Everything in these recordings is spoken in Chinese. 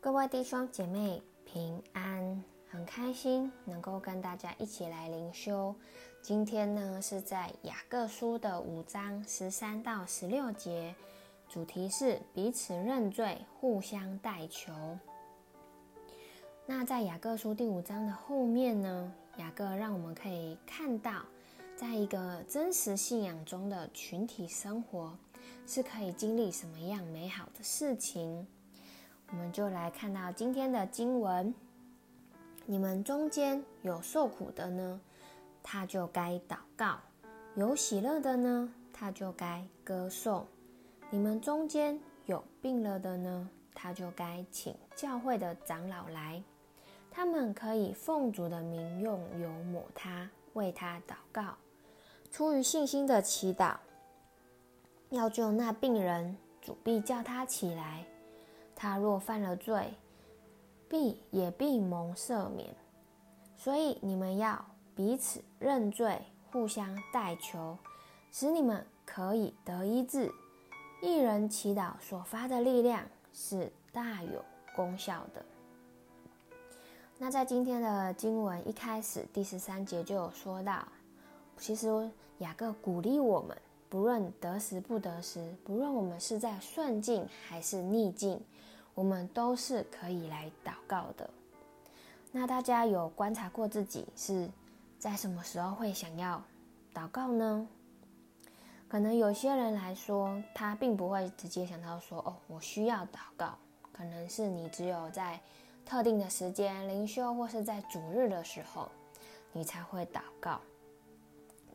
各位弟兄姐妹平安，很开心能够跟大家一起来灵修。今天呢是在雅各书的五章十三到十六节，主题是彼此认罪，互相代求。那在雅各书第五章的后面呢，雅各让我们可以看到，在一个真实信仰中的群体生活是可以经历什么样美好的事情。我们就来看到今天的经文：你们中间有受苦的呢，他就该祷告；有喜乐的呢，他就该歌颂。你们中间有病了的呢，他就该请教会的长老来，他们可以奉主的名用油抹他，为他祷告。出于信心的祈祷，要救那病人，主必叫他起来。他若犯了罪，必也必蒙赦免。所以你们要彼此认罪，互相代求，使你们可以得医治。一人祈祷所发的力量是大有功效的。那在今天的经文一开始第十三节就有说到，其实雅各鼓励我们，不论得时不得时，不论我们是在顺境还是逆境。我们都是可以来祷告的。那大家有观察过自己是在什么时候会想要祷告呢？可能有些人来说，他并不会直接想到说：“哦，我需要祷告。”可能是你只有在特定的时间灵修，或是在主日的时候，你才会祷告。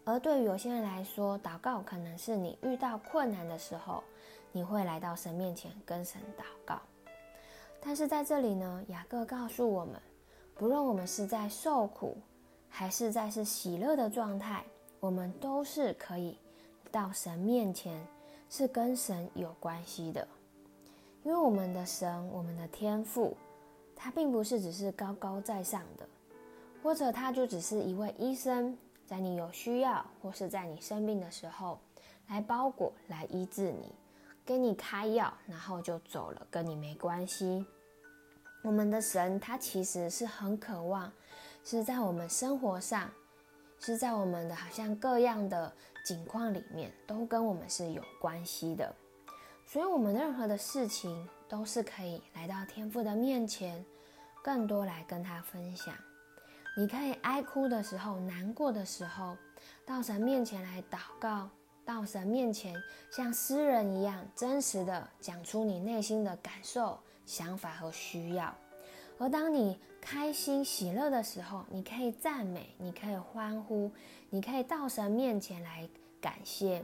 而对于有些人来说，祷告可能是你遇到困难的时候，你会来到神面前跟神祷告。但是在这里呢，雅各告诉我们，不论我们是在受苦，还是在是喜乐的状态，我们都是可以到神面前，是跟神有关系的。因为我们的神，我们的天赋，他并不是只是高高在上的，或者他就只是一位医生，在你有需要或是在你生病的时候，来包裹、来医治你。给你开药，然后就走了，跟你没关系。我们的神，他其实是很渴望，是在我们生活上，是在我们的好像各样的境况里面，都跟我们是有关系的。所以，我们任何的事情都是可以来到天父的面前，更多来跟他分享。你可以哀哭的时候，难过的时候，到神面前来祷告。到神面前，像诗人一样真实的讲出你内心的感受、想法和需要。而当你开心喜乐的时候，你可以赞美，你可以欢呼，你可以到神面前来感谢。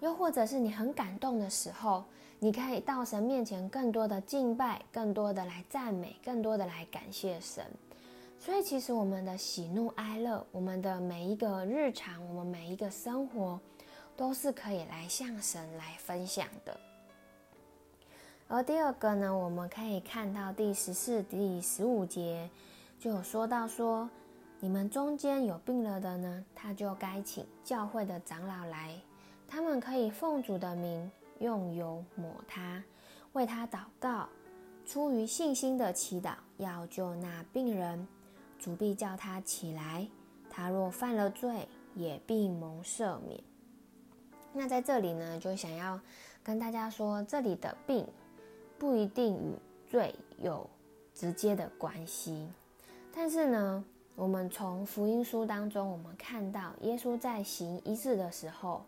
又或者是你很感动的时候，你可以到神面前更多的敬拜，更多的来赞美，更多的来感谢神。所以，其实我们的喜怒哀乐，我们的每一个日常，我们每一个生活，都是可以来向神来分享的。而第二个呢，我们可以看到第十四、第十五节就有说到说，你们中间有病了的呢，他就该请教会的长老来，他们可以奉主的名用油抹他，为他祷告，出于信心的祈祷，要救那病人。主必叫他起来，他若犯了罪，也必蒙赦免。那在这里呢，就想要跟大家说，这里的病不一定与罪有直接的关系，但是呢，我们从福音书当中，我们看到耶稣在行医治的时候，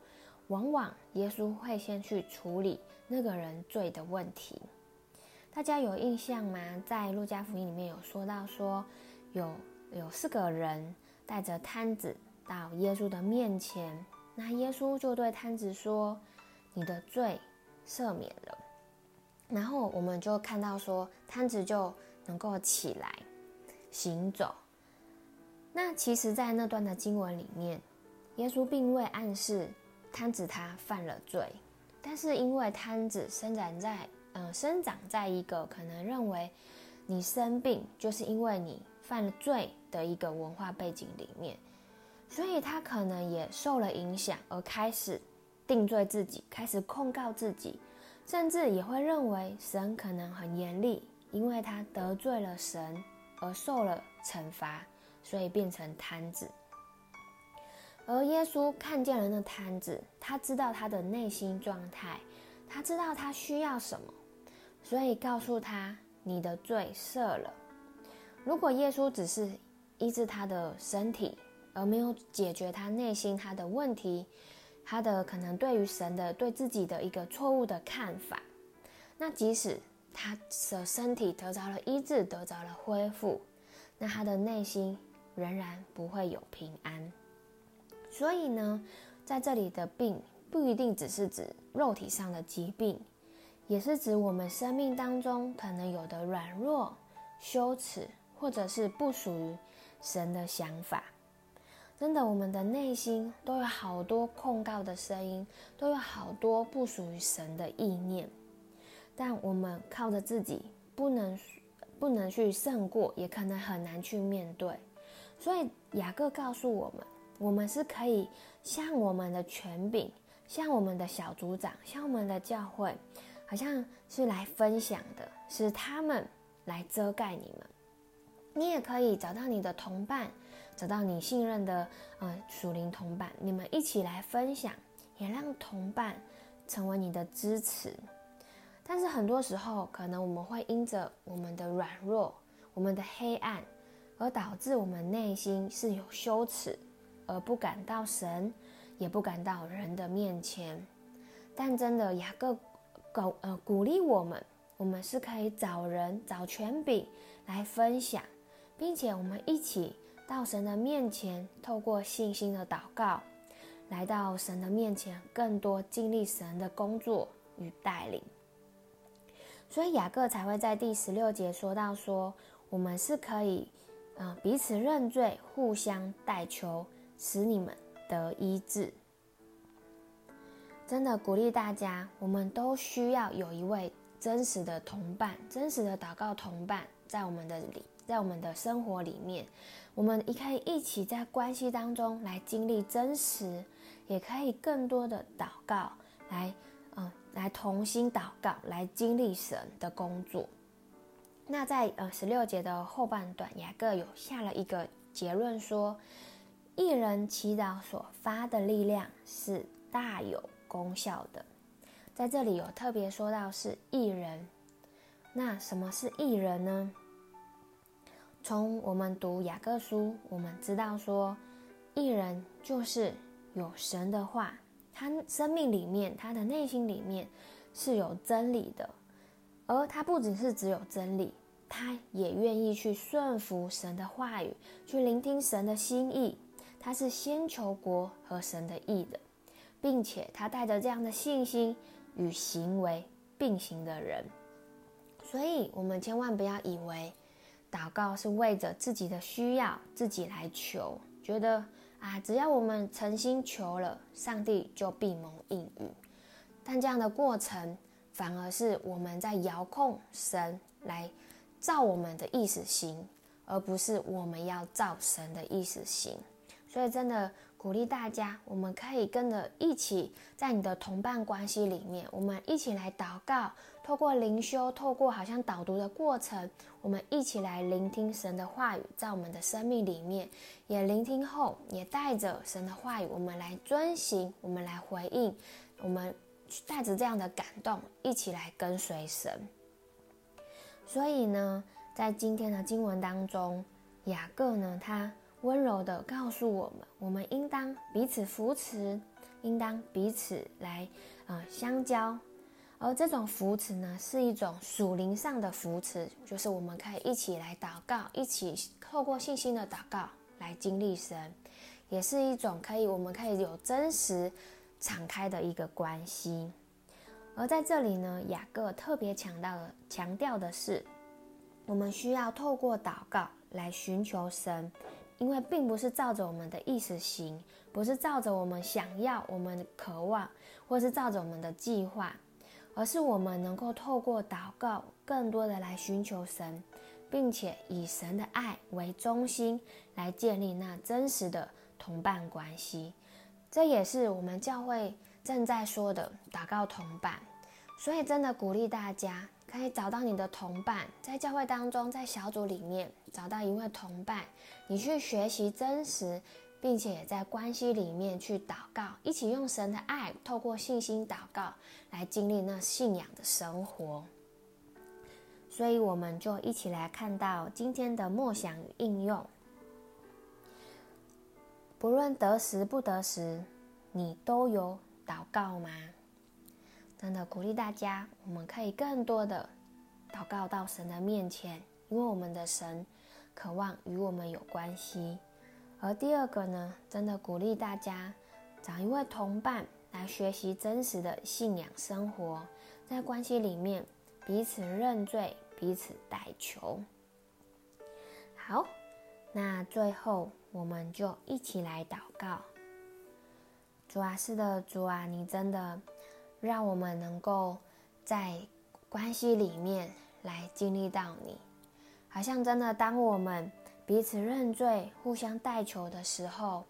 往往耶稣会先去处理那个人罪的问题。大家有印象吗？在路加福音里面有说到说。有有四个人带着瘫子到耶稣的面前，那耶稣就对瘫子说：“你的罪赦免了。”然后我们就看到说，瘫子就能够起来行走。那其实，在那段的经文里面，耶稣并未暗示瘫子他犯了罪，但是因为瘫子生长在嗯、呃、生长在一个可能认为你生病就是因为你。犯了罪的一个文化背景里面，所以他可能也受了影响，而开始定罪自己，开始控告自己，甚至也会认为神可能很严厉，因为他得罪了神而受了惩罚，所以变成瘫子。而耶稣看见了那瘫子，他知道他的内心状态，他知道他需要什么，所以告诉他：“你的罪赦了。”如果耶稣只是医治他的身体，而没有解决他内心他的问题，他的可能对于神的对自己的一个错误的看法，那即使他的身体得着了医治，得着了恢复，那他的内心仍然不会有平安。所以呢，在这里的病不一定只是指肉体上的疾病，也是指我们生命当中可能有的软弱、羞耻，或者是不属于神的想法。真的，我们的内心都有好多控告的声音，都有好多不属于神的意念，但我们靠着自己不能不能去胜过，也可能很难去面对。所以雅各告诉我们。我们是可以向我们的权柄，向我们的小组长，向我们的教会，好像是来分享的，是他们来遮盖你们。你也可以找到你的同伴，找到你信任的呃属灵同伴，你们一起来分享，也让同伴成为你的支持。但是很多时候，可能我们会因着我们的软弱，我们的黑暗，而导致我们内心是有羞耻。而不敢到神，也不敢到人的面前。但真的，雅各鼓呃鼓励我们，我们是可以找人找权柄来分享，并且我们一起到神的面前，透过信心的祷告，来到神的面前，更多经历神的工作与带领。所以雅各才会在第十六节说到说，我们是可以呃彼此认罪，互相代求。使你们得医治。真的鼓励大家，我们都需要有一位真实的同伴，真实的祷告同伴，在我们的里，在我们的生活里面，我们也可以一起在关系当中来经历真实，也可以更多的祷告，来，嗯，来同心祷告，来经历神的工作。那在呃十六节的后半段，雅各有下了一个结论说。一人祈祷所发的力量是大有功效的，在这里有特别说到是一人。那什么是义人呢？从我们读雅各书，我们知道说，义人就是有神的话，他生命里面，他的内心里面是有真理的，而他不只是只有真理，他也愿意去顺服神的话语，去聆听神的心意。他是先求国和神的意的，并且他带着这样的信心与行为并行的人，所以我们千万不要以为祷告是为着自己的需要自己来求，觉得啊，只要我们诚心求了，上帝就必蒙应允。但这样的过程反而是我们在遥控神来照我们的意思行，而不是我们要照神的意思行。所以，真的鼓励大家，我们可以跟着一起，在你的同伴关系里面，我们一起来祷告，透过灵修，透过好像导读的过程，我们一起来聆听神的话语，在我们的生命里面，也聆听后，也带着神的话语，我们来遵行，我们来回应，我们带着这样的感动，一起来跟随神。所以呢，在今天的经文当中，雅各呢，他。温柔地告诉我们，我们应当彼此扶持，应当彼此来呃相交。而这种扶持呢，是一种属灵上的扶持，就是我们可以一起来祷告，一起透过信心的祷告来经历神，也是一种可以我们可以有真实敞开的一个关系。而在这里呢，雅各特别强调的强调的是，我们需要透过祷告来寻求神。因为并不是照着我们的意识行，不是照着我们想要、我们渴望，或是照着我们的计划，而是我们能够透过祷告，更多的来寻求神，并且以神的爱为中心，来建立那真实的同伴关系。这也是我们教会正在说的祷告同伴。所以，真的鼓励大家可以找到你的同伴，在教会当中，在小组里面找到一位同伴，你去学习真实，并且在关系里面去祷告，一起用神的爱，透过信心祷告来经历那信仰的生活。所以，我们就一起来看到今天的默想与应用。不论得时不得时，你都有祷告吗？真的鼓励大家，我们可以更多的祷告到神的面前，因为我们的神渴望与我们有关系。而第二个呢，真的鼓励大家找一位同伴来学习真实的信仰生活，在关系里面彼此认罪，彼此代求。好，那最后我们就一起来祷告。主啊，是的，主啊，你真的。让我们能够在关系里面来经历到你，好像真的，当我们彼此认罪、互相代求的时候，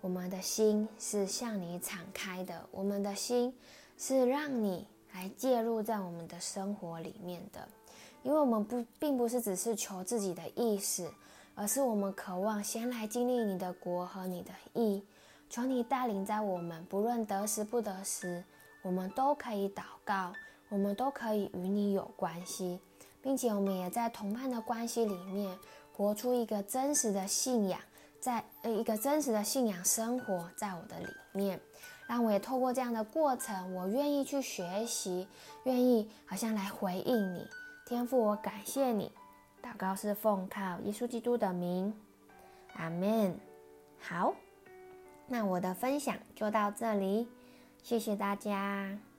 我们的心是向你敞开的，我们的心是让你来介入在我们的生活里面的，因为我们不并不是只是求自己的意思，而是我们渴望先来经历你的国和你的意，求你带领在我们，不论得时不得时。我们都可以祷告，我们都可以与你有关系，并且我们也在同伴的关系里面活出一个真实的信仰，在呃一个真实的信仰生活在我的里面。让我也透过这样的过程，我愿意去学习，愿意好像来回应你，天父，我感谢你。祷告是奉靠耶稣基督的名，阿门。好，那我的分享就到这里。谢谢大家。